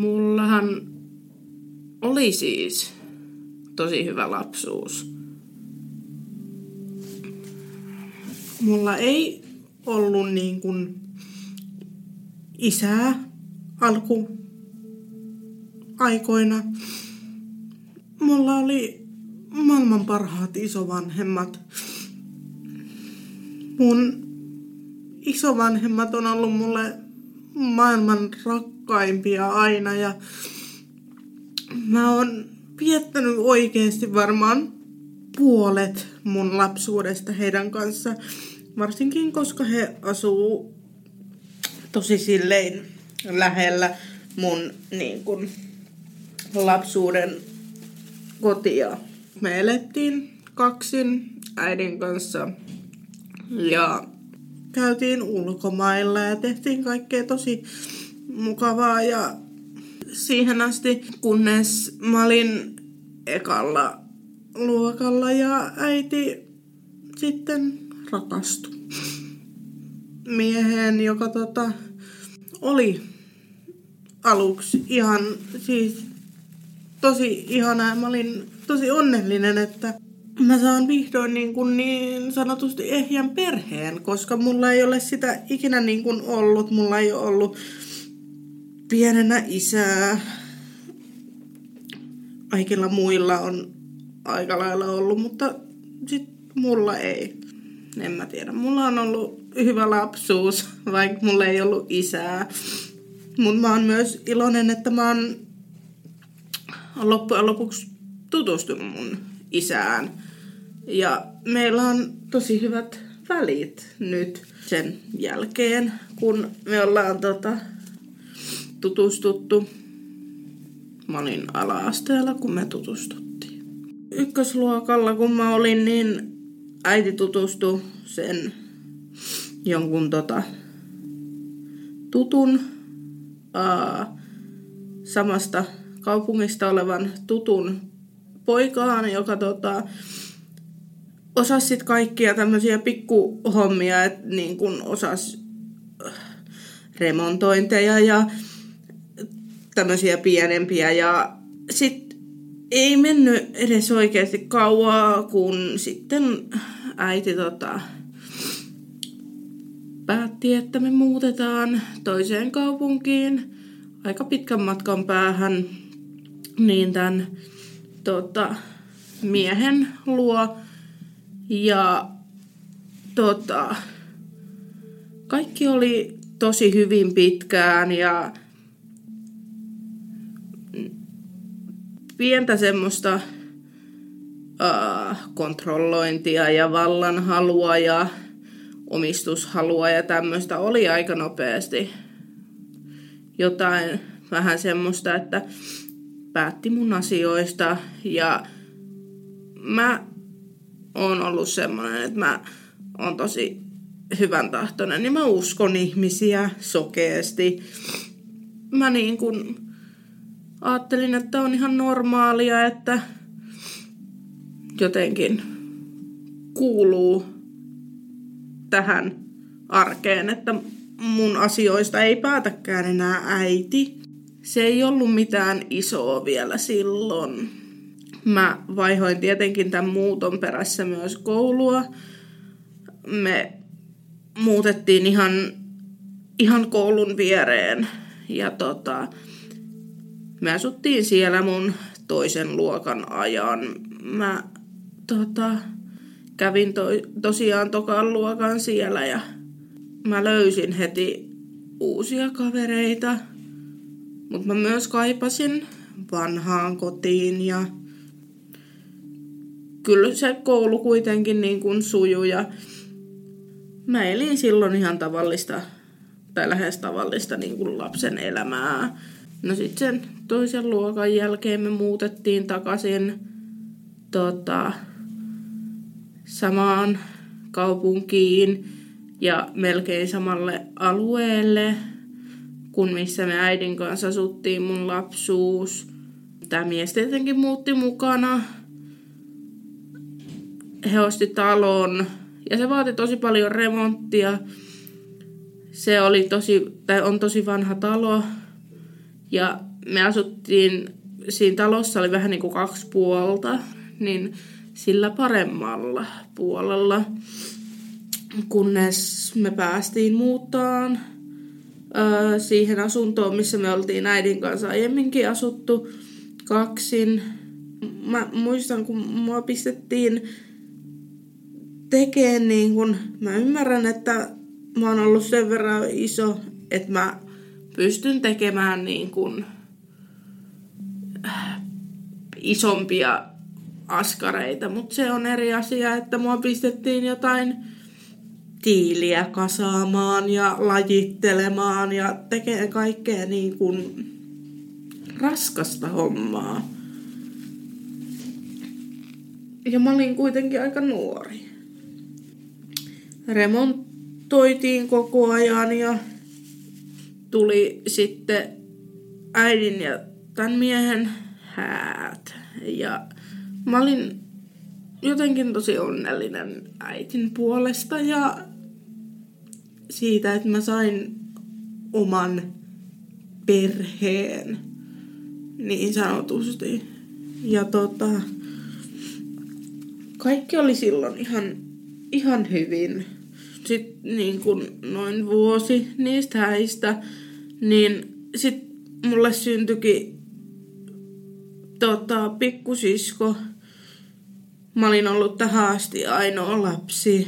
Mullahan oli siis tosi hyvä lapsuus. Mulla ei ollut niin kuin isää alku aikoina. Mulla oli maailman parhaat isovanhemmat. Mun isovanhemmat on ollut mulle maailman rakkaimpia aina ja mä oon viettänyt oikeasti varmaan puolet mun lapsuudesta heidän kanssa. Varsinkin koska he asuu tosi silleen lähellä mun niin kun, lapsuuden kotia. Me elettiin kaksin äidin kanssa ja käytiin ulkomailla ja tehtiin kaikkea tosi mukavaa ja siihen asti, kunnes mä olin ekalla luokalla ja äiti sitten rakastui mieheen, joka tota, oli aluksi ihan siis tosi ihana. Mä olin tosi onnellinen, että mä saan vihdoin niin, kuin niin sanotusti ehjän perheen, koska mulla ei ole sitä ikinä niin kuin ollut. Mulla ei ole ollut pienenä isää. Kaikilla muilla on aika lailla ollut, mutta sit mulla ei. En mä tiedä. Mulla on ollut hyvä lapsuus, vaikka mulla ei ollut isää. Mutta mä oon myös iloinen, että mä oon loppujen lopuksi tutustunut mun isään. Ja meillä on tosi hyvät välit nyt sen jälkeen, kun me ollaan tota, tutustuttu. Mä olin ala-asteella, kun me tutustuttiin. Ykkösluokalla, kun mä olin, niin äiti tutustui sen jonkun tota, tutun ää, samasta kaupungista olevan tutun poikaan, joka tota, osasi sit kaikkia tämmöisiä pikkuhommia, että niin kun osasi remontointeja ja tämmöisiä pienempiä ja sitten ei mennyt edes oikeasti kauaa, kun sitten äiti tota, päätti, että me muutetaan toiseen kaupunkiin aika pitkän matkan päähän niin tämän tota, miehen luo. Ja tota, kaikki oli tosi hyvin pitkään ja pientä semmoista uh, kontrollointia ja vallanhalua ja omistushalua ja tämmöistä oli aika nopeasti. Jotain vähän semmoista, että päätti mun asioista ja mä oon ollut semmoinen, että mä oon tosi hyvän tahtoinen, niin mä uskon ihmisiä sokeasti. Mä niin kun ajattelin, että on ihan normaalia, että jotenkin kuuluu tähän arkeen, että mun asioista ei päätäkään enää äiti. Se ei ollut mitään isoa vielä silloin. Mä vaihoin tietenkin tämän muuton perässä myös koulua. Me muutettiin ihan, ihan koulun viereen ja tota, me asuttiin siellä mun toisen luokan ajan. Mä tota, kävin to, tosiaan tokan luokan siellä ja mä löysin heti uusia kavereita. Mutta mä myös kaipasin vanhaan kotiin ja kyllä se koulu kuitenkin niin kuin sujui ja mä elin silloin ihan tavallista tai lähes tavallista niin kuin lapsen elämää. No sitten sen toisen luokan jälkeen me muutettiin takaisin tota, samaan kaupunkiin ja melkein samalle alueelle kuin missä me äidin kanssa asuttiin mun lapsuus. Tämä mies tietenkin muutti mukana. He osti talon ja se vaati tosi paljon remonttia. Se oli tosi, tai on tosi vanha talo ja me asuttiin, siinä talossa oli vähän niin kuin kaksi puolta, niin sillä paremmalla puolella, kunnes me päästiin muuttaan siihen asuntoon, missä me oltiin äidin kanssa aiemminkin asuttu kaksin. Mä muistan, kun mua pistettiin tekemään niin kun, mä ymmärrän, että mä oon ollut sen verran iso, että mä pystyn tekemään niin kun, äh, isompia askareita, mutta se on eri asia, että mua pistettiin jotain tiiliä kasaamaan ja lajittelemaan ja tekee kaikkea niin kuin raskasta hommaa. Ja mä olin kuitenkin aika nuori. Remontoitiin koko ajan ja tuli sitten äidin ja tämän miehen häät. Ja mä olin jotenkin tosi onnellinen äitin puolesta ja siitä, että mä sain oman perheen niin sanotusti. Ja tota, kaikki oli silloin ihan, ihan hyvin. Sitten niin kun noin vuosi niistä häistä, niin sitten mulle syntyikin tota, pikkusisko. Mä olin ollut tähän asti ainoa lapsi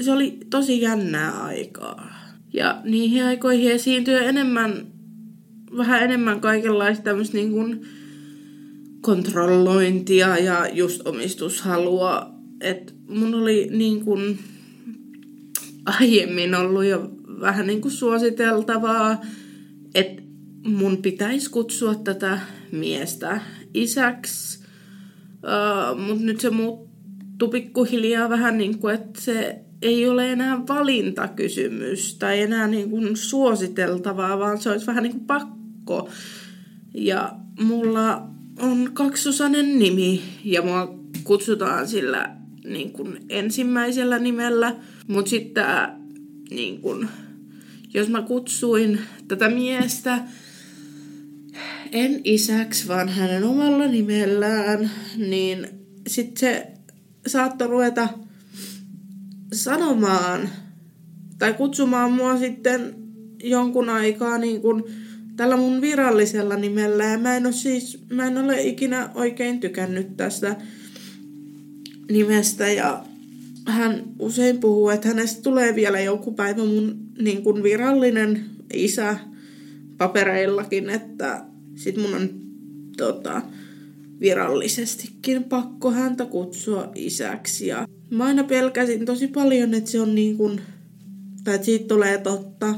se oli tosi jännää aikaa. Ja niihin aikoihin esiintyy enemmän, vähän enemmän kaikenlaista tämmöistä niin kuin kontrollointia ja just omistushalua. Että mun oli niin kuin aiemmin ollut jo vähän niin kuin suositeltavaa, että mun pitäisi kutsua tätä miestä isäksi. Uh, Mutta nyt se muuttui pikkuhiljaa vähän niin kuin, että se ei ole enää valintakysymys tai enää niin kuin suositeltavaa, vaan se olisi vähän niin kuin pakko. Ja mulla on kaksosainen nimi ja mua kutsutaan sillä niin kuin ensimmäisellä nimellä, mutta sitten niin kuin, jos mä kutsuin tätä miestä en isäksi, vaan hänen omalla nimellään, niin sitten se saattoi ruveta sanomaan tai kutsumaan mua sitten jonkun aikaa niin kuin tällä mun virallisella nimellä. Ja mä en, ole siis, mä en ole ikinä oikein tykännyt tästä nimestä ja hän usein puhuu, että hänestä tulee vielä joku päivä mun niin kuin virallinen isä papereillakin, että sit mun on tota, virallisestikin pakko häntä kutsua isäksi. Ja mä aina pelkäsin tosi paljon, että se on niin kuin, tai että siitä tulee totta.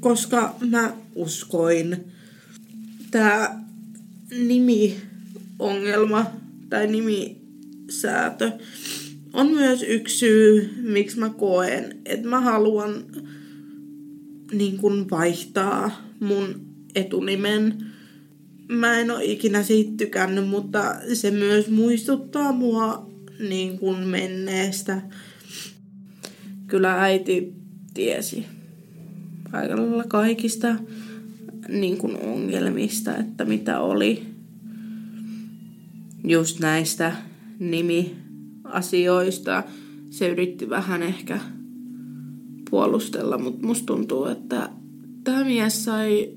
Koska mä uskoin. Tämä nimi-ongelma tai nimisäätö. On myös yksi syy, miksi mä koen, että mä haluan niin kuin vaihtaa mun etunimen. Mä en ole ikinä siitä tykännyt, mutta se myös muistuttaa mua niin kuin menneestä. Kyllä äiti tiesi aika kaikista niin kuin ongelmista, että mitä oli just näistä nimiasioista. Se yritti vähän ehkä puolustella, mutta musta tuntuu, että tämä mies sai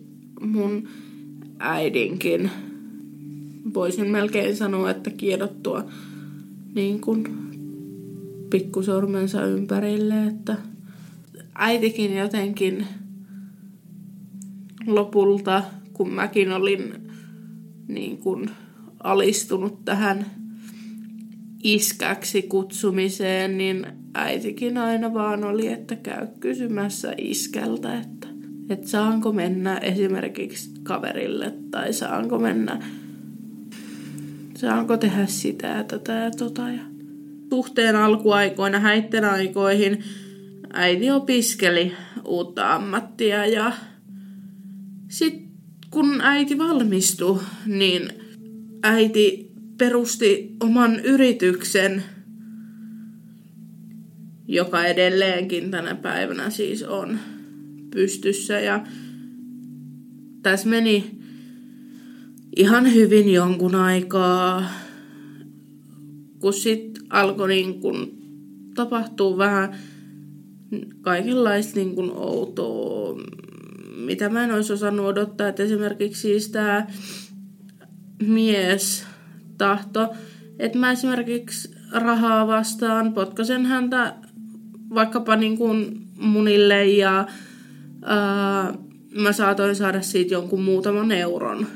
mun äidinkin, voisin melkein sanoa, että kiedottua niin kuin pikkusormensa ympärille, että äitikin jotenkin lopulta, kun mäkin olin niin kuin alistunut tähän iskäksi kutsumiseen, niin äitikin aina vaan oli, että käy kysymässä iskältä, että, että saanko mennä esimerkiksi kaverille tai saanko mennä, saanko tehdä sitä ja tätä ja tota. Ja suhteen alkuaikoina, häitten aikoihin, äiti opiskeli uutta ammattia ja sitten kun äiti valmistui, niin äiti perusti oman yrityksen, joka edelleenkin tänä päivänä siis on pystyssä. Ja tässä meni ihan hyvin jonkun aikaa, kun sitten alkoi niin kun tapahtuu vähän kaikenlaista niin kun outoa, mitä mä en olisi osannut odottaa. Että esimerkiksi siis tämä mies tahto, että mä esimerkiksi rahaa vastaan potkasen häntä vaikkapa niin kuin munille ja ää, mä saatoin saada siitä jonkun muutaman euron.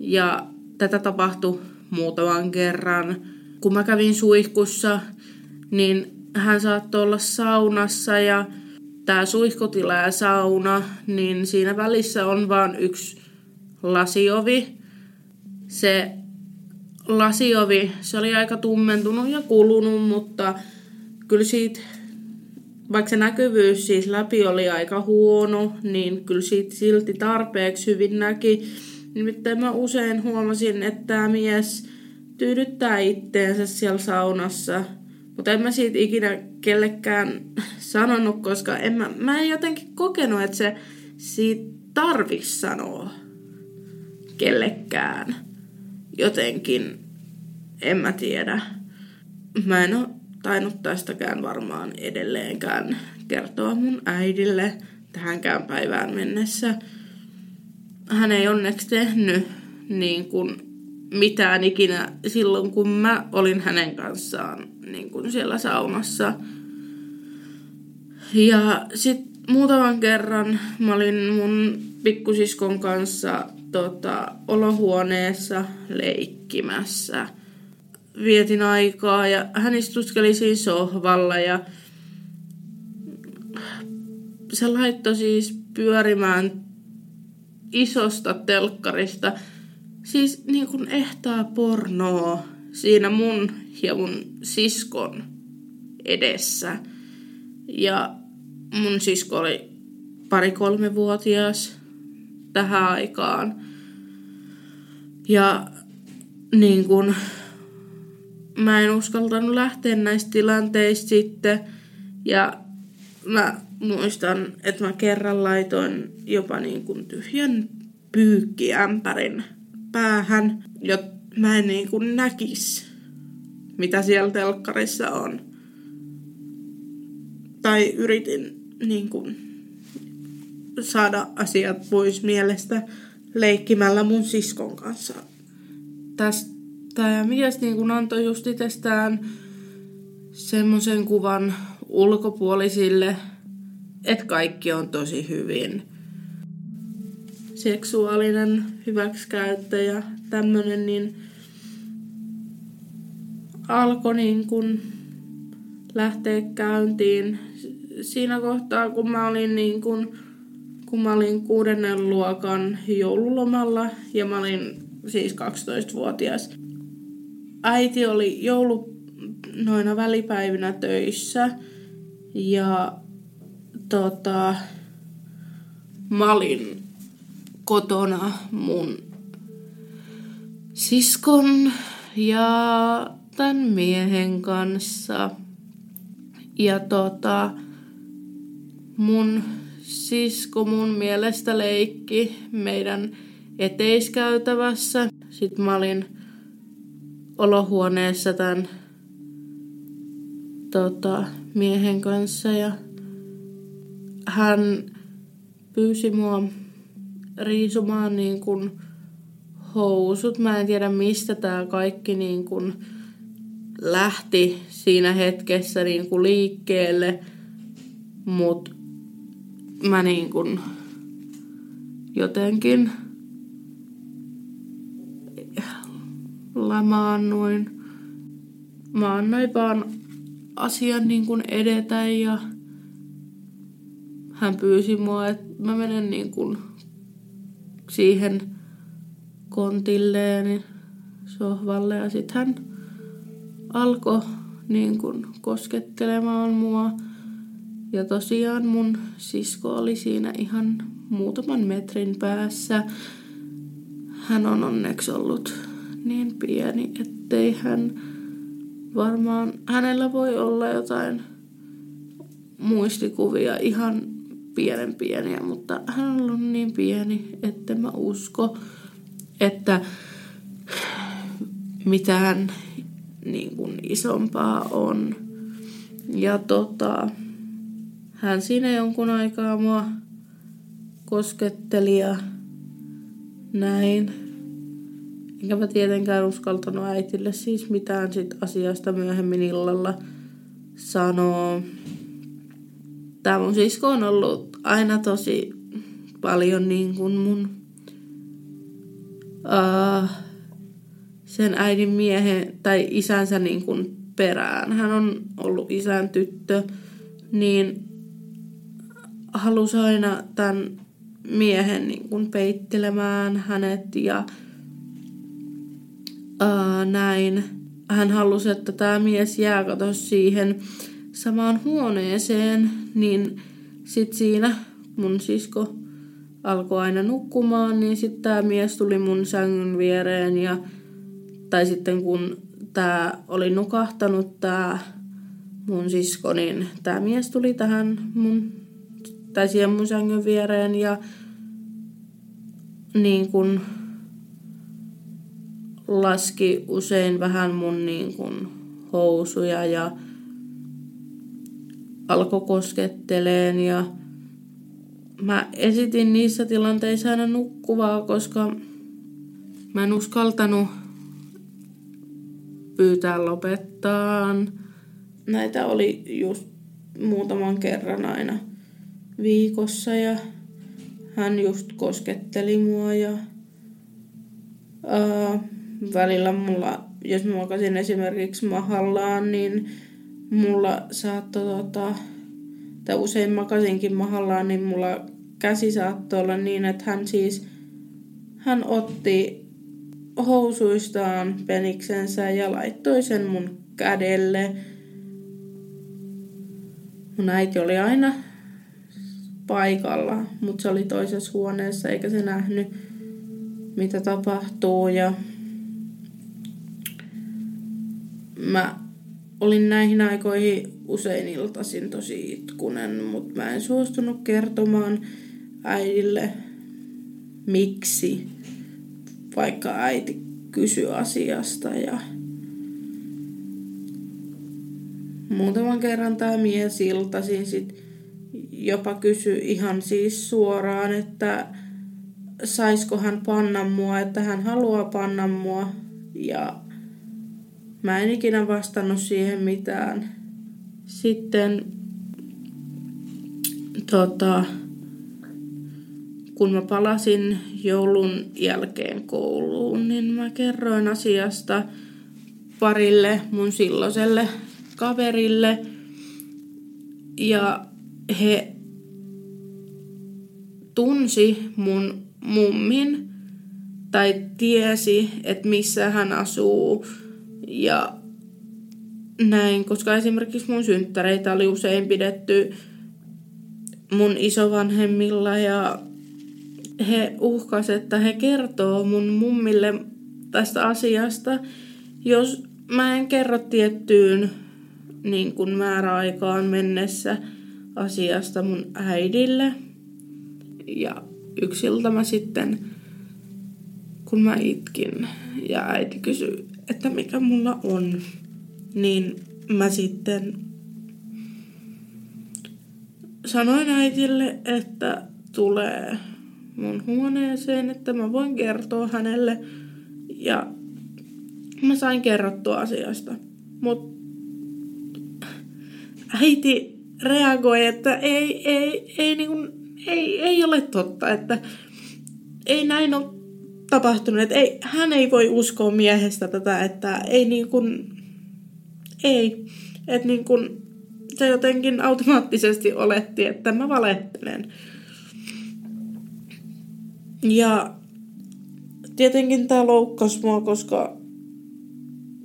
Ja tätä tapahtui muutaman kerran. Kun mä kävin suihkussa, niin hän saattoi olla saunassa ja tämä suihkutila ja sauna, niin siinä välissä on vain yksi lasiovi. Se lasiovi, se oli aika tummentunut ja kulunut, mutta kyllä siitä, vaikka se näkyvyys siis läpi oli aika huono, niin kyllä siitä silti tarpeeksi hyvin näki. Nimittäin mä usein huomasin, että tämä mies tyydyttää itteensä siellä saunassa, mutta en mä siitä ikinä kellekään sanonut, koska en mä, mä en jotenkin kokenut, että se siitä tarvis sanoa kellekään jotenkin, en mä tiedä. Mä en ole tainnut tästäkään varmaan edelleenkään kertoa mun äidille tähänkään päivään mennessä. Hän ei onneksi tehnyt niin kuin mitään ikinä silloin, kun mä olin hänen kanssaan niin kuin siellä saunassa. Ja sitten muutaman kerran mä olin mun pikkusiskon kanssa tota, olohuoneessa leikkimässä. Vietin aikaa ja hän istuskeli siinä sohvalla ja se laittoi siis pyörimään isosta telkkarista, siis niin kuin ehtaa pornoa siinä mun ja mun siskon edessä. Ja mun sisko oli pari-kolme vuotias tähän aikaan. Ja niin kun, mä en uskaltanut lähteä näistä tilanteista sitten. Ja mä muistan, että mä kerran laitoin jopa niin kuin tyhjän pyykkiämpärin päähän, jotta mä en niin kuin näkis, mitä siellä telkkarissa on. Tai yritin niin kuin saada asiat pois mielestä leikkimällä mun siskon kanssa. Tästä mies niin kun antoi just itsestään semmoisen kuvan ulkopuolisille, että kaikki on tosi hyvin. Seksuaalinen hyväksikäyttö ja tämmönen, niin alkoi niin kun lähteä käyntiin siinä kohtaa, kun mä olin niin kun kun mä olin kuudennen luokan joululomalla ja mä olin siis 12-vuotias. Äiti oli joulu noina välipäivinä töissä ja tota, mä olin kotona mun siskon ja tämän miehen kanssa. Ja tota, mun sisko mun mielestä leikki meidän eteiskäytävässä. Sitten mä olin olohuoneessa tämän tota, miehen kanssa ja hän pyysi mua riisumaan niin kuin housut. Mä en tiedä mistä tämä kaikki niin kuin lähti siinä hetkessä niin kuin liikkeelle, mutta mä niin kuin jotenkin lamaannuin. mä annoin vaan asian niin kuin edetä ja hän pyysi mua, että mä menen niin kuin siihen kontilleen sohvalle ja sitten hän alkoi niin kuin koskettelemaan mua. Ja tosiaan mun sisko oli siinä ihan muutaman metrin päässä. Hän on onneksi ollut niin pieni, ettei hän varmaan, hänellä voi olla jotain muistikuvia ihan pienen pieniä, mutta hän on ollut niin pieni, että mä usko, että mitään niin kuin isompaa on. Ja tota, hän siinä jonkun aikaa mua kosketteli ja näin. Enkä mä tietenkään uskaltanut äitille siis mitään sit asiasta myöhemmin illalla sanoa. Tämä mun sisko on ollut aina tosi paljon niin kuin mun uh, sen äidin miehen tai isänsä niin kuin perään. Hän on ollut isän tyttö, niin halusi aina tämän miehen niin kuin peittelemään hänet ja ää, näin. Hän halusi, että tämä mies jää kato siihen samaan huoneeseen, niin sitten siinä mun sisko alkoi aina nukkumaan, niin sitten tämä mies tuli mun sängyn viereen ja tai sitten kun tämä oli nukahtanut tämä mun sisko, niin tämä mies tuli tähän mun, tai siihen mun sängyn viereen ja niin kun laski usein vähän mun niin kun housuja ja alkoi kosketteleen ja mä esitin niissä tilanteissa aina nukkuvaa, koska mä en uskaltanut pyytää lopettaa. Näitä oli just muutaman kerran aina viikossa ja hän just kosketteli mua ja ää, välillä mulla, jos mä makasin esimerkiksi mahallaan, niin mulla saattoi tota, tai usein makasinkin mahallaan, niin mulla käsi saattoi olla niin, että hän siis, hän otti housuistaan peniksensä ja laittoi sen mun kädelle. Mun äiti oli aina paikalla, mutta se oli toisessa huoneessa eikä se nähnyt, mitä tapahtuu. Ja mä olin näihin aikoihin usein iltaisin tosi itkunen, mutta mä en suostunut kertomaan äidille, miksi vaikka äiti kysyi asiasta ja muutaman kerran tämä mies iltaisin sit jopa kysyi ihan siis suoraan, että saisko hän panna mua, että hän haluaa panna mua ja mä en ikinä vastannut siihen mitään. Sitten tota, kun mä palasin joulun jälkeen kouluun, niin mä kerroin asiasta parille mun silloiselle kaverille. Ja he tunsi mun mummin tai tiesi, että missä hän asuu ja näin, koska esimerkiksi mun synttäreitä oli usein pidetty mun isovanhemmilla ja he uhkas, että he kertoo mun mummille tästä asiasta, jos mä en kerro tiettyyn niin kuin määräaikaan mennessä asiasta mun äidille. Ja yksiltä mä sitten, kun mä itkin ja äiti kysyi, että mikä mulla on, niin mä sitten sanoin äitille, että tulee mun huoneeseen, että mä voin kertoa hänelle. Ja mä sain kerrottua asiasta. Mut äiti reagoi, että ei, ei, ei, niin kuin, ei, ei ole totta, että ei näin ole tapahtunut. Että ei, hän ei voi uskoa miehestä tätä, että ei niin kuin, ei. Että niin kun se jotenkin automaattisesti oletti, että mä valehtelen. Ja tietenkin tämä loukkasi mua, koska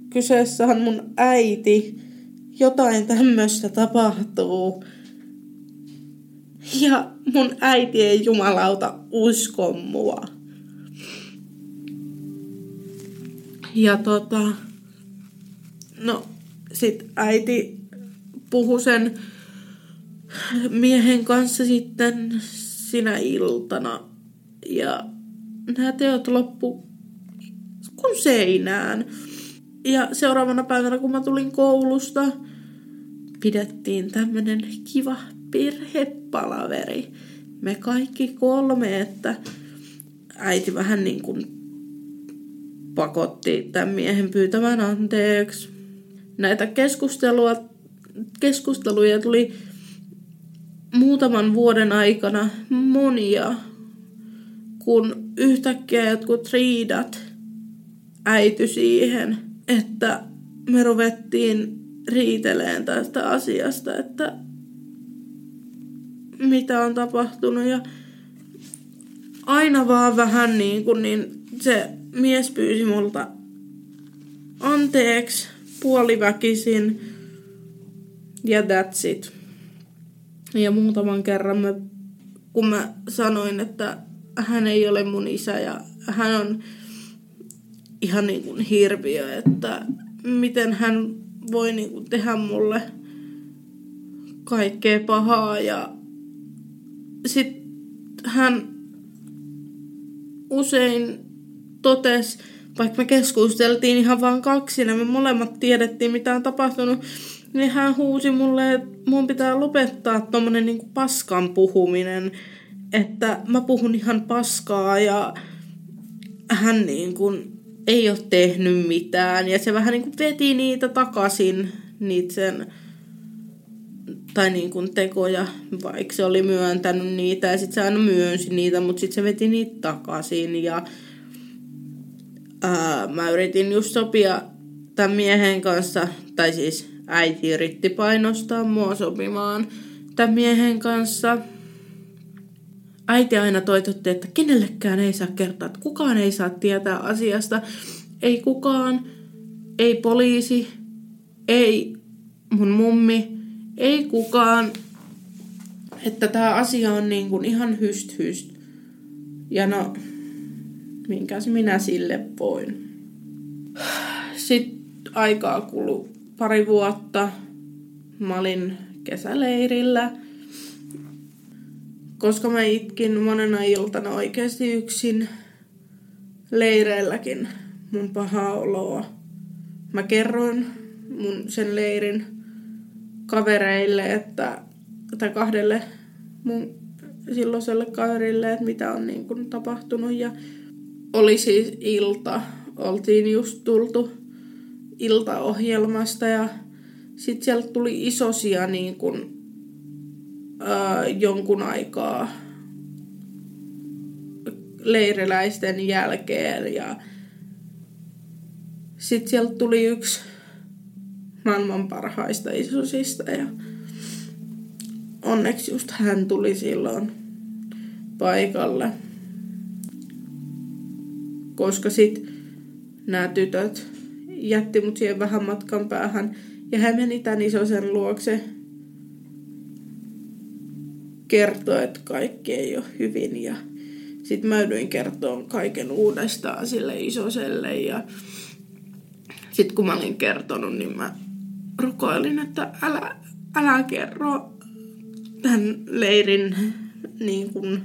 kyseessä on mun äiti. Jotain tämmöistä tapahtuu. Ja mun äiti ei jumalauta usko mua. Ja tota, no sit äiti puhui sen miehen kanssa sitten sinä iltana. Ja nämä teot loppu kun seinään. Ja seuraavana päivänä, kun mä tulin koulusta, pidettiin tämmönen kiva perhepalaveri. Me kaikki kolme, että äiti vähän niin kuin pakotti tämän miehen pyytämään anteeksi. Näitä keskustelua, keskusteluja tuli muutaman vuoden aikana monia, kun yhtäkkiä jotkut riidat äity siihen, että me ruvettiin riiteleen tästä asiasta, että mitä on tapahtunut ja aina vaan vähän niin kuin niin se mies pyysi multa anteeksi puoliväkisin ja that's it. Ja muutaman kerran mä, kun mä sanoin, että hän ei ole mun isä ja hän on ihan niin kuin hirviö, että miten hän voi niin kuin tehdä mulle kaikkea pahaa ja sitten hän usein totesi, vaikka me keskusteltiin ihan vaan kaksi, ja me molemmat tiedettiin, mitä on tapahtunut, niin hän huusi mulle, että mun pitää lopettaa tommonen niinku paskan puhuminen, että mä puhun ihan paskaa ja hän niin kuin ei ole tehnyt mitään. Ja se vähän niin kuin veti niitä takaisin, niitä sen, tai niin kuin tekoja, vaikka se oli myöntänyt niitä. Ja sitten se aina myönsi niitä, mutta sitten se veti niitä takaisin. Ja ää, mä yritin just sopia tämän miehen kanssa, tai siis äiti yritti painostaa mua sopimaan tämän miehen kanssa. Äiti aina toitotti, että kenellekään ei saa kertoa, että kukaan ei saa tietää asiasta. Ei kukaan, ei poliisi, ei mun mummi, ei kukaan. Että tämä asia on niin kuin ihan hyst hyst. Ja no, minkäs minä sille voin. Sitten aikaa kului pari vuotta. Mä olin kesäleirillä. Koska mä itkin monena iltana oikeasti yksin leireilläkin mun pahaa oloa. Mä kerroin mun sen leirin kavereille, että, tai kahdelle mun silloiselle kaverille, että mitä on niin kuin tapahtunut. Ja oli siis ilta. Oltiin just tultu iltaohjelmasta ja sitten sieltä tuli isosia niin kuin, ää, jonkun aikaa leiriläisten jälkeen ja sitten sieltä tuli yksi maailman parhaista isosista ja onneksi just hän tuli silloin paikalle. Koska sitten nämä tytöt jätti mut siihen vähän matkan päähän ja hän meni tämän isosen luokse kertoi, että kaikki ei ole hyvin ja sitten mä ydyin kertoa kaiken uudestaan sille isoselle ja sitten kun mä olin kertonut, niin mä rukoilin, että älä, älä kerro tämän leirin niin kuin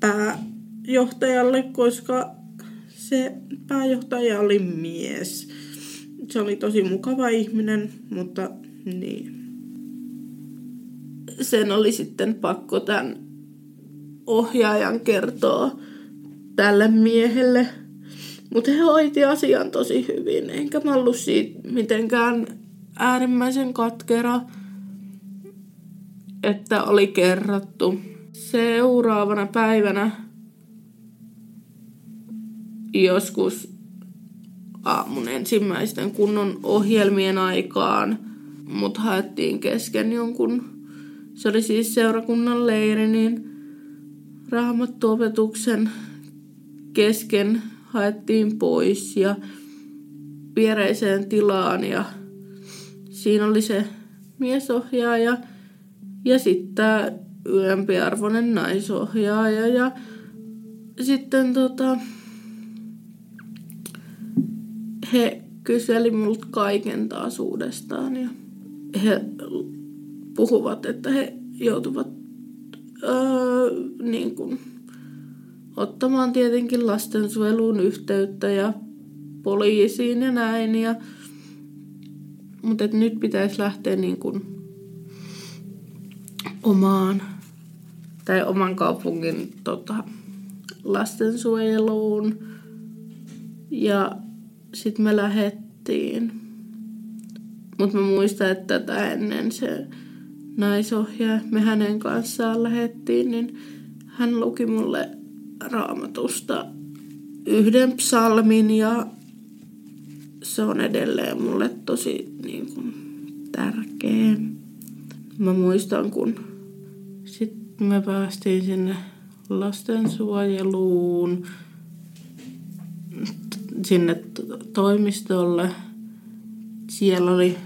pääjohtajalle, koska se pääjohtaja oli mies. Se oli tosi mukava ihminen, mutta niin. Sen oli sitten pakko tämän ohjaajan kertoa tälle miehelle. Mutta he hoiti asian tosi hyvin, enkä mä ollut siitä mitenkään äärimmäisen katkera, että oli kerrottu. Seuraavana päivänä joskus aamun ensimmäisten kunnon ohjelmien aikaan. Mut haettiin kesken jonkun, se oli siis seurakunnan leiri, niin raamattuopetuksen kesken haettiin pois ja viereiseen tilaan ja siinä oli se miesohjaaja ja sitten tämä ylempiarvoinen naisohjaaja ja sitten tota, he kyseli multa kaiken taas uudestaan ja he puhuvat, että he joutuvat öö, niin kuin, ottamaan tietenkin lastensuojeluun yhteyttä ja poliisiin ja näin. Ja, mutta et nyt pitäisi lähteä niin kuin omaan tai oman kaupungin tota, lastensuojeluun. Ja sitten me lähettiin. Mutta mä muistan, että tätä ennen se naisohjaaja, me hänen kanssaan lähettiin, niin hän luki mulle raamatusta yhden psalmin ja se on edelleen mulle tosi niin kuin, tärkeä. Mä muistan, kun sitten me päästiin sinne lastensuojeluun, sinne toimistolle. Siellä oli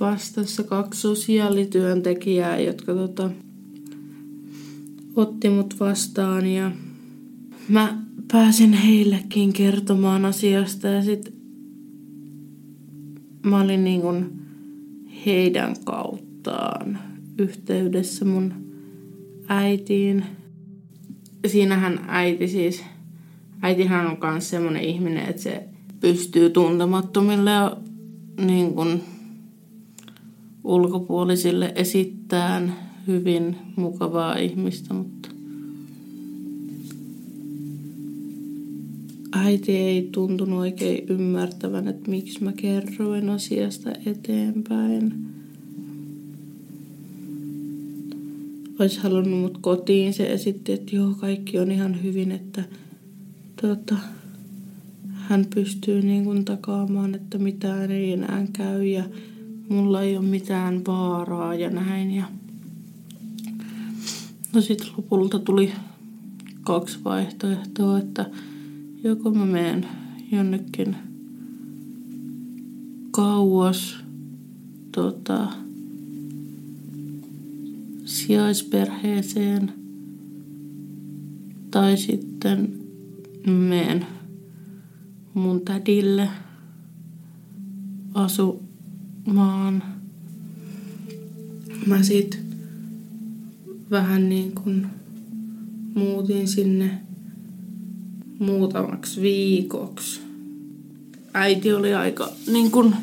vastassa kaksi sosiaalityöntekijää, jotka tota, otti mut vastaan ja mä pääsin heillekin kertomaan asiasta ja sit mä olin niin kuin heidän kauttaan yhteydessä mun äitiin. Siinähän äiti siis, äitihän on myös semmoinen ihminen, että se pystyy tuntemattomille niin kuin ulkopuolisille esittämään hyvin mukavaa ihmistä, mutta äiti ei tuntunut oikein ymmärtävän, että miksi mä kerroin asiasta eteenpäin. Olisi halunnut mut kotiin. Se esitti, että joo, kaikki on ihan hyvin, että tota, hän pystyy niin kuin takaamaan, että mitään ei enää käy ja mulla ei ole mitään vaaraa ja näin. Ja no sitten lopulta tuli kaksi vaihtoehtoa, että joko mä menen jonnekin kauas tota, sijaisperheeseen tai sitten menen mun tädille asumaan. Mä sit vähän niin kuin muutin sinne muutamaksi viikoksi. Äiti oli aika niin kuin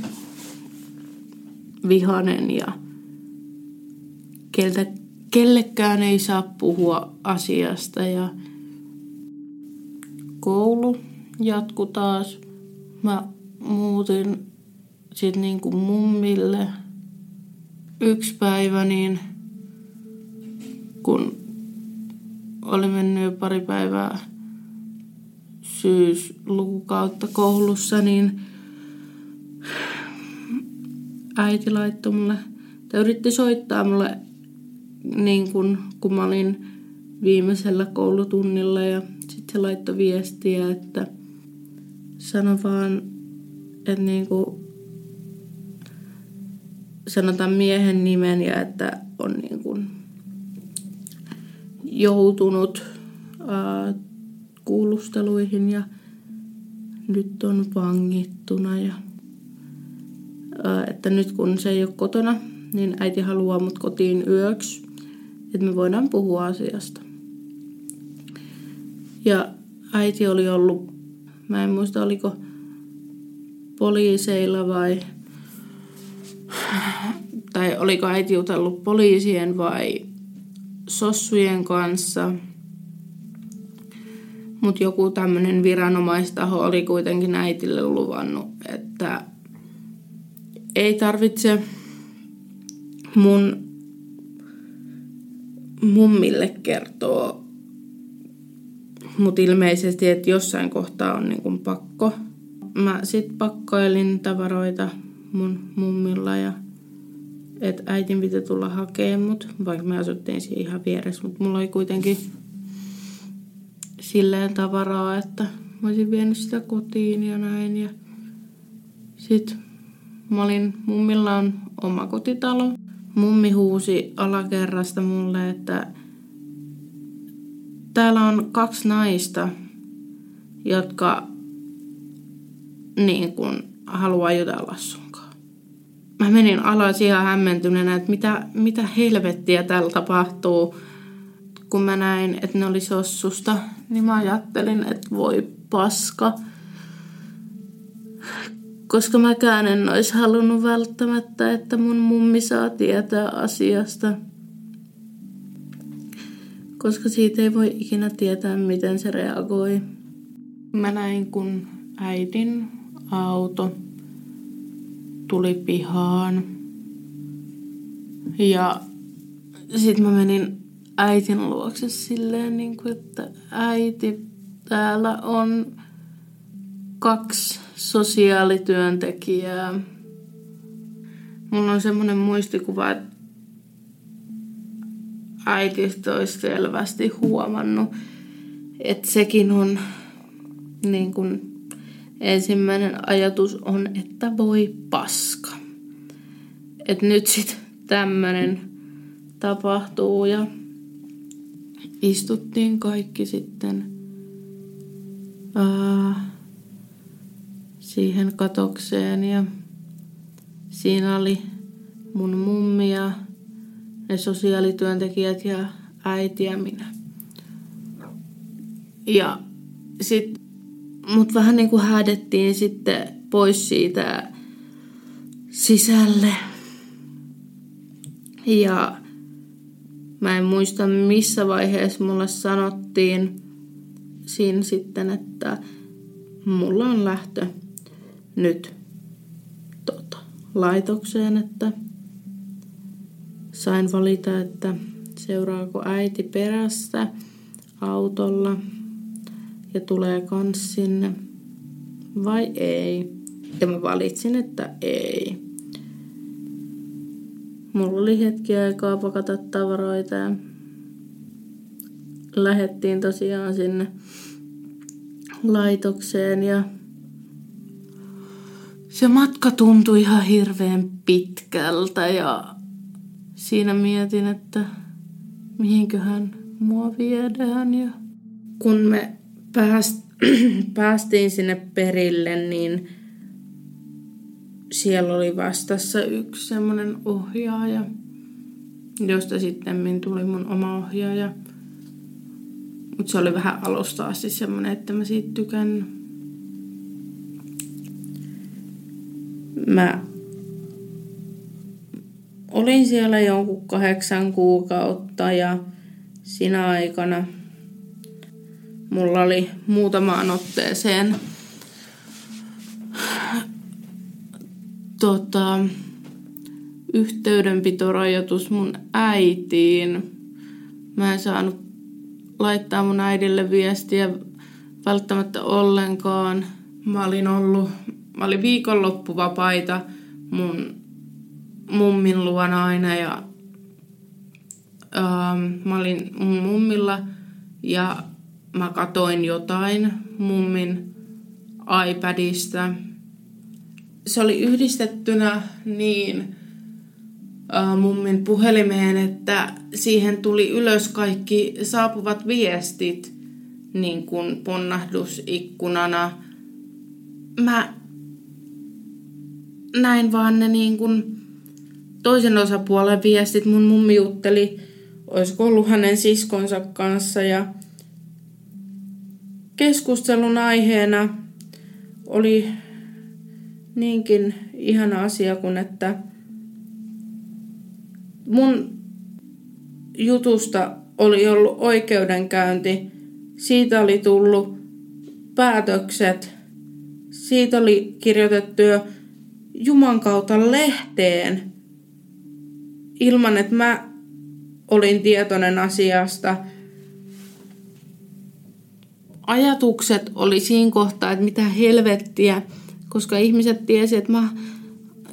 vihanen ja keltä, kellekään ei saa puhua asiasta ja koulu jatku taas. Mä muutin sitten niin kuin mummille yksi päivä, niin kun oli mennyt jo pari päivää syyslukukautta koulussa, niin äiti laittoi mulle, tai yritti soittaa mulle niin kun, kun mä olin viimeisellä koulutunnilla ja sitten se laittoi viestiä, että sano vaan, että niin kuin sanotaan miehen nimen ja että on niin kuin joutunut ää, kuulusteluihin ja nyt on vangittuna ja että nyt kun se ei ole kotona, niin äiti haluaa mut kotiin yöksi, että me voidaan puhua asiasta. Ja äiti oli ollut, mä en muista oliko poliiseilla vai, tai oliko äiti jutellut poliisien vai sossujen kanssa – mutta joku tämmöinen viranomaistaho oli kuitenkin äitille luvannut, että ei tarvitse mun mummille kertoa, mutta ilmeisesti, että jossain kohtaa on niin kuin pakko. mä sit pakkailin tavaroita mun mummilla ja että äitin piti tulla hakemaan mut, vaikka me asuttiin siinä ihan vieressä, mutta mulla oli kuitenkin silleen tavaraa, että mä olisin vienyt sitä kotiin ja näin. Ja sit mä olin, mummilla on oma kotitalo. Mummi huusi alakerrasta mulle, että täällä on kaksi naista, jotka niin kun haluaa jutella sunkaan. Mä menin alas ihan hämmentyneenä, että mitä, mitä helvettiä täällä tapahtuu. Kun mä näin, että ne oli sossusta, niin mä ajattelin, että voi paska. Koska mäkään en olisi halunnut välttämättä, että mun mummi saa tietää asiasta. Koska siitä ei voi ikinä tietää, miten se reagoi. Mä näin, kun äidin auto tuli pihaan. Ja sitten mä menin äitin luokse silleen, niin kuin, että äiti, täällä on kaksi sosiaalityöntekijää. Mulla on semmoinen muistikuva, että äitistä olisi selvästi huomannut, että sekin on niin kuin ensimmäinen ajatus on, että voi paska. Että nyt sitten tämmöinen tapahtuu ja istuttiin kaikki sitten ää, siihen katokseen ja siinä oli mun mummi ja ne sosiaalityöntekijät ja äiti ja minä. Ja sitten mut vähän niin kuin häädettiin sitten pois siitä sisälle. Ja mä en muista missä vaiheessa mulle sanottiin siinä sitten, että mulla on lähtö nyt tota, laitokseen, että sain valita, että seuraako äiti perässä autolla ja tulee kans sinne vai ei. Ja mä valitsin, että ei. Mulla oli hetki aikaa pakata tavaroita ja lähettiin tosiaan sinne laitokseen ja se matka tuntui ihan hirveän pitkältä ja siinä mietin, että mihinköhän mua viedään ja kun me pääst, päästiin sinne perille, niin siellä oli vastassa yksi semmoinen ohjaaja, josta sitten tuli mun oma ohjaaja. Mutta se oli vähän alusta asti semmoinen, että mä siitä tykän. Mä olin siellä jonkun kahdeksan kuukautta ja siinä aikana mulla oli muutamaan otteeseen tota, yhteydenpitorajoitus mun äitiin. Mä en saanut laittaa mun äidille viestiä välttämättä ollenkaan. Mä olin ollut, mä olin viikonloppuvapaita mun mummin luona aina ja ähm, mä olin mun mummilla ja mä katoin jotain mummin iPadista – se oli yhdistettynä niin mummin puhelimeen, että siihen tuli ylös kaikki saapuvat viestit niin kuin ponnahdusikkunana. Mä näin vaan ne niin kuin toisen osapuolen viestit. Mun mummi jutteli, olisiko ollut hänen siskonsa kanssa ja keskustelun aiheena oli niinkin ihana asia kuin, että mun jutusta oli ollut oikeudenkäynti. Siitä oli tullut päätökset. Siitä oli kirjoitettu jo Juman kautta lehteen ilman, että mä olin tietoinen asiasta. Ajatukset oli siinä kohtaa, että mitä helvettiä – koska ihmiset tiesi, että mä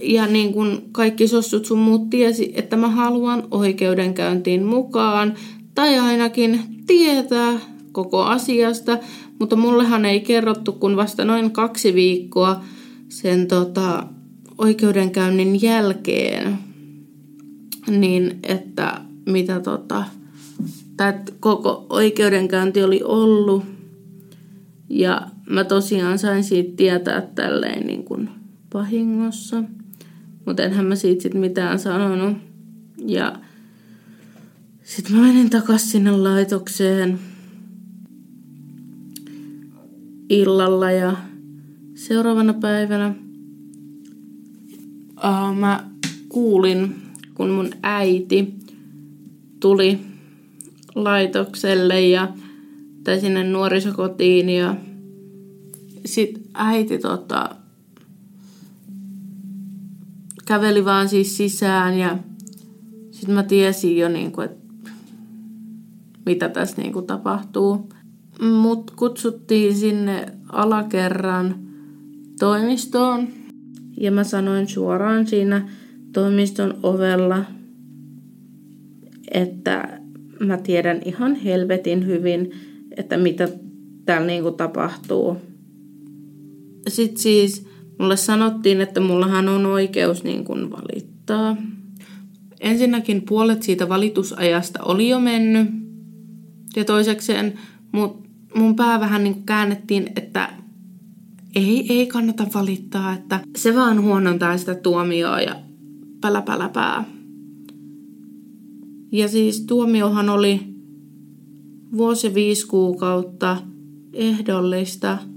ja niin kuin kaikki sossut sun muut tiesi, että mä haluan oikeudenkäyntiin mukaan tai ainakin tietää koko asiasta, mutta mullehan ei kerrottu kun vasta noin kaksi viikkoa sen tota, oikeudenkäynnin jälkeen, niin että mitä tota, että koko oikeudenkäynti oli ollut ja mä tosiaan sain siitä tietää tälleen niin kuin vahingossa. Mutta enhän mä siitä sit mitään sanonut. Ja sitten mä menin takas sinne laitokseen illalla ja seuraavana päivänä uh, mä kuulin, kun mun äiti tuli laitokselle ja tai sinne nuorisokotiin ja sit äiti tota, käveli vaan siis sisään ja sitten mä tiesin jo, niin kuin, että mitä tässä niin kuin tapahtuu. Mut kutsuttiin sinne alakerran toimistoon ja mä sanoin suoraan siinä toimiston ovella, että mä tiedän ihan helvetin hyvin, että mitä täällä niinku tapahtuu. Sitten siis mulle sanottiin, että mullahan on oikeus niin kuin valittaa. Ensinnäkin puolet siitä valitusajasta oli jo mennyt. Ja toisekseen mun, mun pää vähän niin käännettiin, että ei, ei kannata valittaa, että se vaan huonontaa sitä tuomioa ja pälä pälä pää. Ja siis tuomiohan oli vuosi viisi kuukautta ehdollista –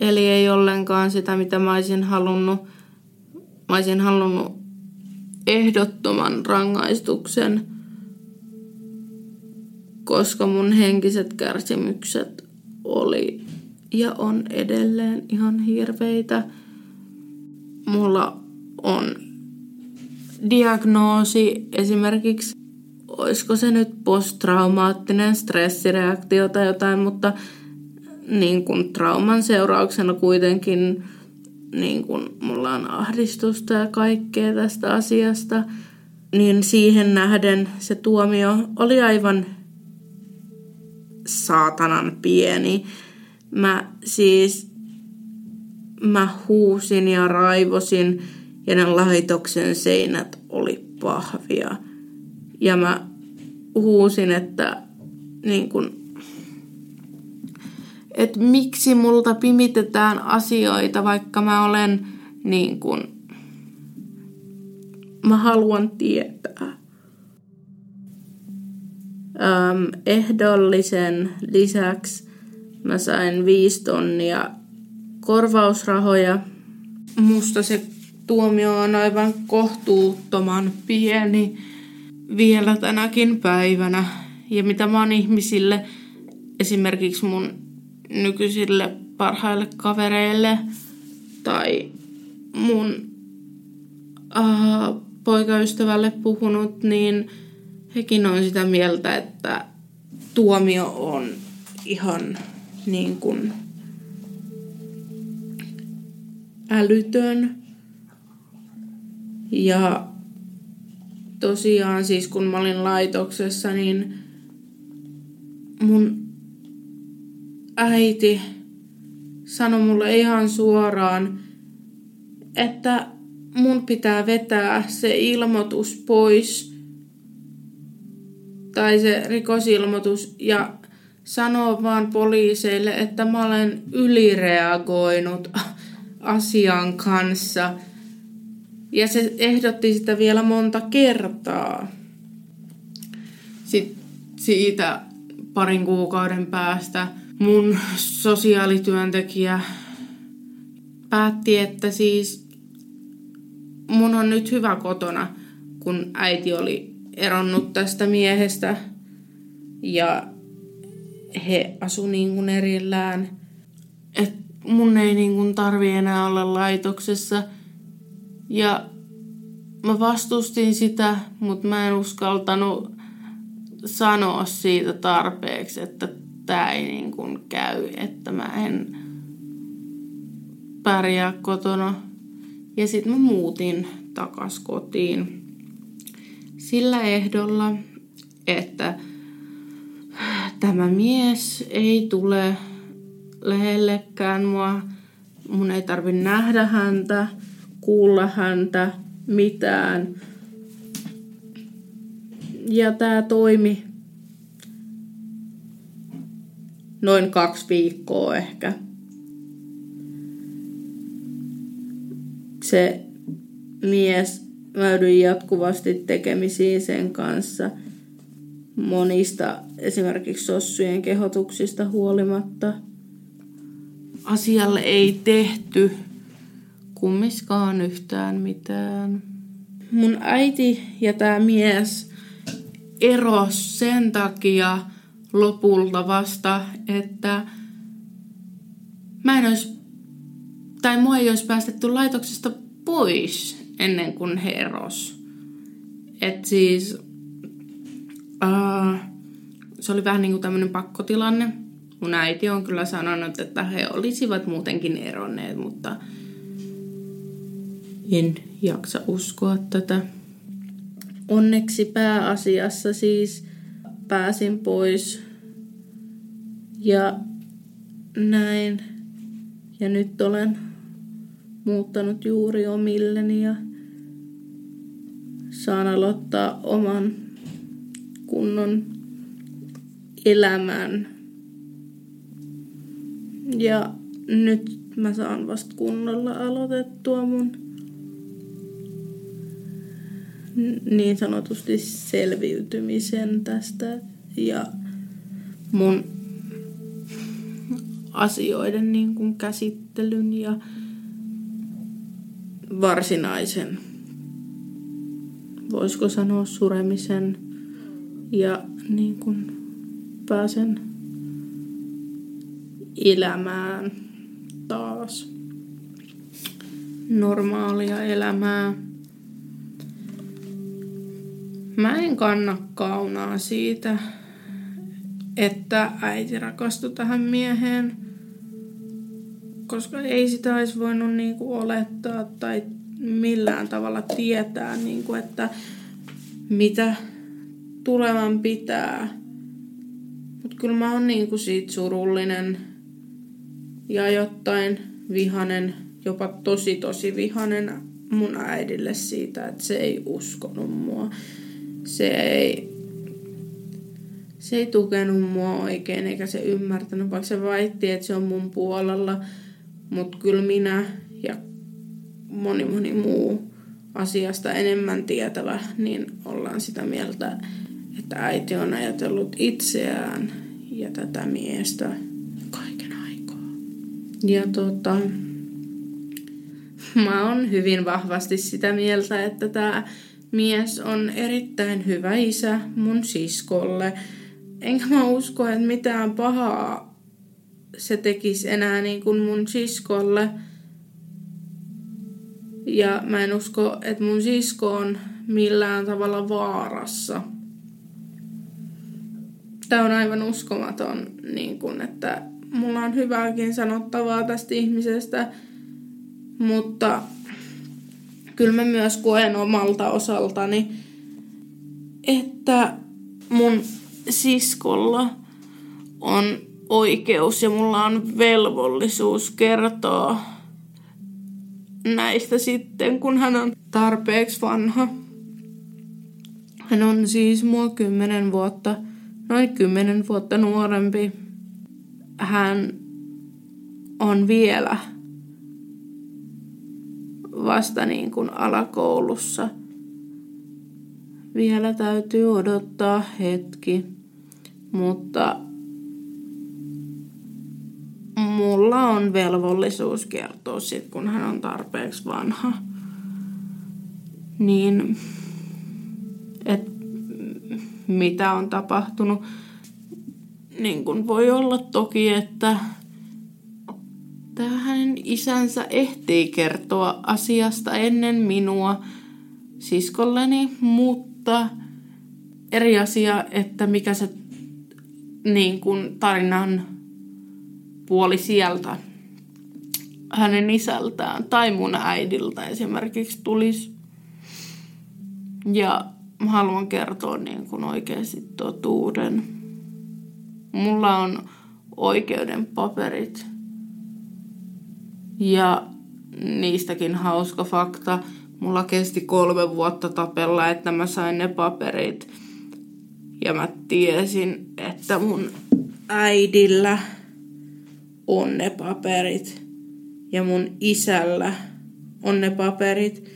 Eli ei ollenkaan sitä, mitä mä olisin halunnut. Mä olisin halunnut ehdottoman rangaistuksen, koska mun henkiset kärsimykset oli ja on edelleen ihan hirveitä. Mulla on diagnoosi esimerkiksi, olisiko se nyt posttraumaattinen stressireaktio tai jotain, mutta niin kuin trauman seurauksena kuitenkin niin kuin mulla on ahdistusta ja kaikkea tästä asiasta, niin siihen nähden se tuomio oli aivan saatanan pieni. Mä siis, mä huusin ja raivosin ja ne laitoksen seinät oli pahvia. Ja mä huusin, että niin kun että miksi multa pimitetään asioita, vaikka mä olen niin kuin, mä haluan tietää. Öm, ehdollisen lisäksi mä sain viisi tonnia korvausrahoja. Musta se tuomio on aivan kohtuuttoman pieni vielä tänäkin päivänä. Ja mitä mä oon ihmisille, esimerkiksi mun nykyisille parhaille kavereille tai mun äh, poikaystävälle puhunut, niin hekin on sitä mieltä, että tuomio on ihan niin kuin älytön. Ja tosiaan siis kun mä olin laitoksessa, niin mun äiti sanoi mulle ihan suoraan, että mun pitää vetää se ilmoitus pois tai se rikosilmoitus ja sanoa vaan poliiseille, että mä olen ylireagoinut asian kanssa. Ja se ehdotti sitä vielä monta kertaa. Sitten siitä parin kuukauden päästä mun sosiaalityöntekijä päätti, että siis mun on nyt hyvä kotona, kun äiti oli eronnut tästä miehestä ja he asu niin kuin erillään. Et mun ei niin kuin tarvi enää olla laitoksessa. Ja mä vastustin sitä, mutta mä en uskaltanut sanoa siitä tarpeeksi, että tämä ei niin kuin käy, että mä en pärjää kotona. Ja sitten mä muutin takas kotiin sillä ehdolla, että tämä mies ei tule lähellekään mua. Mun ei tarvi nähdä häntä, kuulla häntä, mitään. Ja tämä toimi noin kaksi viikkoa ehkä. Se mies, mä jatkuvasti tekemisiin sen kanssa monista esimerkiksi sossujen kehotuksista huolimatta. Asialle ei tehty kummiskaan yhtään mitään. Mun äiti ja tämä mies eros sen takia lopulta vasta, että mä en olisi, tai mua ei olisi päästetty laitoksesta pois ennen kuin he eros. Et siis, uh, se oli vähän niin kuin tämmöinen pakkotilanne. Mun äiti on kyllä sanonut, että he olisivat muutenkin eronneet, mutta en jaksa uskoa tätä. Onneksi pääasiassa siis pääsin pois ja näin. Ja nyt olen muuttanut juuri omilleni ja saan aloittaa oman kunnon elämän. Ja nyt mä saan vasta kunnolla aloitettua mun niin sanotusti selviytymisen tästä ja mun asioiden niin kuin käsittelyn ja varsinaisen, voisiko sanoa suremisen ja niin kuin pääsen elämään taas normaalia elämää. Mä en kanna kaunaa siitä, että äiti rakastui tähän mieheen, koska ei sitä olisi voinut niinku olettaa tai millään tavalla tietää, niinku, että mitä tulevan pitää. Mutta kyllä mä oon niinku siitä surullinen ja jotain vihanen, jopa tosi tosi vihanen mun äidille siitä, että se ei uskonut mua. Se ei se ei tukenut mua oikein eikä se ymmärtänyt, vaikka se väitti, että se on mun puolella. Mutta kyllä minä ja moni moni muu asiasta enemmän tietävä, niin ollaan sitä mieltä, että äiti on ajatellut itseään ja tätä miestä kaiken aikaa. Ja tota, mä oon hyvin vahvasti sitä mieltä, että tämä mies on erittäin hyvä isä mun siskolle – enkä mä usko, että mitään pahaa se tekisi enää niin kuin mun siskolle. Ja mä en usko, että mun sisko on millään tavalla vaarassa. Tämä on aivan uskomaton, niin kun, että mulla on hyvääkin sanottavaa tästä ihmisestä, mutta kyllä mä myös koen omalta osaltani, että mun siskolla on oikeus ja mulla on velvollisuus kertoa näistä sitten, kun hän on tarpeeksi vanha. Hän on siis mua kymmenen vuotta, noin kymmenen vuotta nuorempi. Hän on vielä vasta niin kuin alakoulussa. Vielä täytyy odottaa hetki mutta mulla on velvollisuus kertoa sit, kun hän on tarpeeksi vanha. Niin, että mitä on tapahtunut. Niin kun voi olla toki, että tähän isänsä ehtii kertoa asiasta ennen minua siskolleni, mutta eri asia, että mikä se niin kuin tarinan puoli sieltä. hänen isältään tai mun äidiltä esimerkiksi tulisi. Ja mä haluan kertoa niin kuin oikeasti totuuden. Mulla on oikeuden paperit. Ja niistäkin hauska fakta. Mulla kesti kolme vuotta tapella, että mä sain ne paperit. Ja mä tiesin, että mun äidillä on ne paperit. Ja mun isällä on ne paperit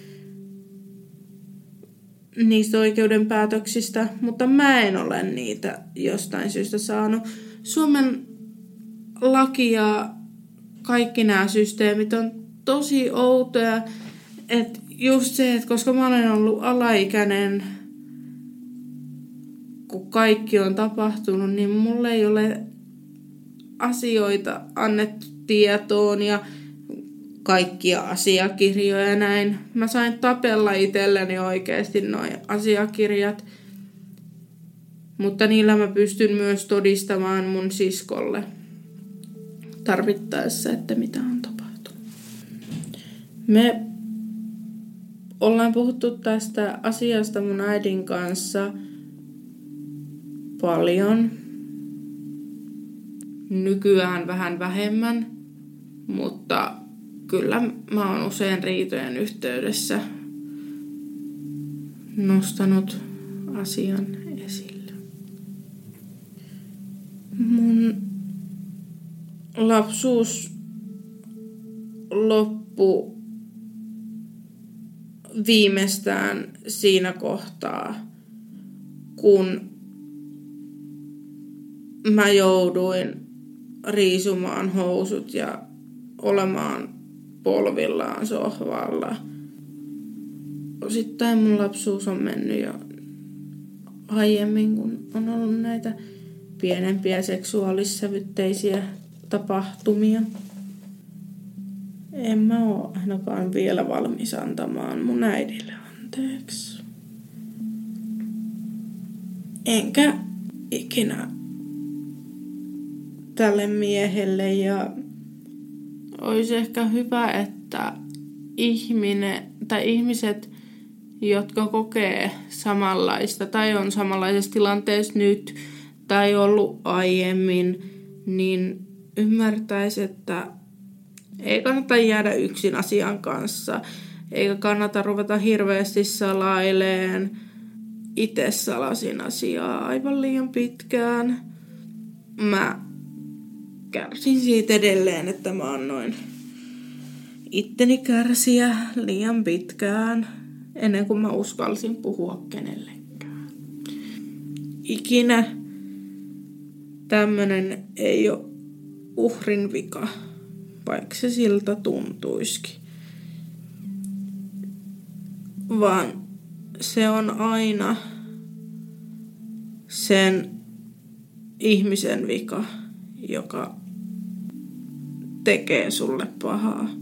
niistä oikeudenpäätöksistä, mutta mä en ole niitä jostain syystä saanut. Suomen laki ja kaikki nämä systeemit on tosi outoja. Että just se, että koska mä olen ollut alaikäinen, kun kaikki on tapahtunut, niin mulle ei ole asioita annettu tietoon ja kaikkia asiakirjoja ja näin. Mä sain tapella itselleni oikeasti noin asiakirjat, mutta niillä mä pystyn myös todistamaan mun siskolle tarvittaessa, että mitä on tapahtunut. Me ollaan puhuttu tästä asiasta mun äidin kanssa paljon. Nykyään vähän vähemmän, mutta kyllä mä oon usein riitojen yhteydessä nostanut asian esille. Mun lapsuus loppu viimeistään siinä kohtaa, kun mä jouduin riisumaan housut ja olemaan polvillaan sohvalla. Osittain mun lapsuus on mennyt jo aiemmin, kun on ollut näitä pienempiä seksuaalissävytteisiä tapahtumia. En mä oo ainakaan vielä valmis antamaan mun äidille anteeksi. Enkä ikinä tälle miehelle ja olisi ehkä hyvä, että ihminen tai ihmiset, jotka kokee samanlaista tai on samanlaisessa tilanteessa nyt tai ollut aiemmin, niin ymmärtäisi, että ei kannata jäädä yksin asian kanssa, eikä kannata ruveta hirveästi salaileen. Itse salasin asiaa aivan liian pitkään. Mä kärsin siitä edelleen, että mä annoin itteni kärsiä liian pitkään ennen kuin mä uskalsin puhua kenellekään. Ikinä tämmönen ei ole uhrin vika, vaikka se siltä tuntuisikin. Vaan se on aina sen ihmisen vika, joka tekee sulle pahaa.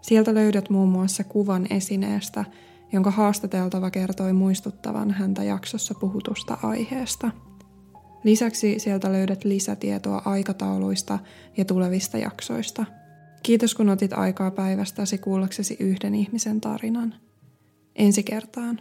Sieltä löydät muun muassa kuvan esineestä, jonka haastateltava kertoi muistuttavan häntä jaksossa puhutusta aiheesta. Lisäksi sieltä löydät lisätietoa aikatauluista ja tulevista jaksoista. Kiitos kun otit aikaa päivästäsi kuullaksesi yhden ihmisen tarinan. Ensi kertaan.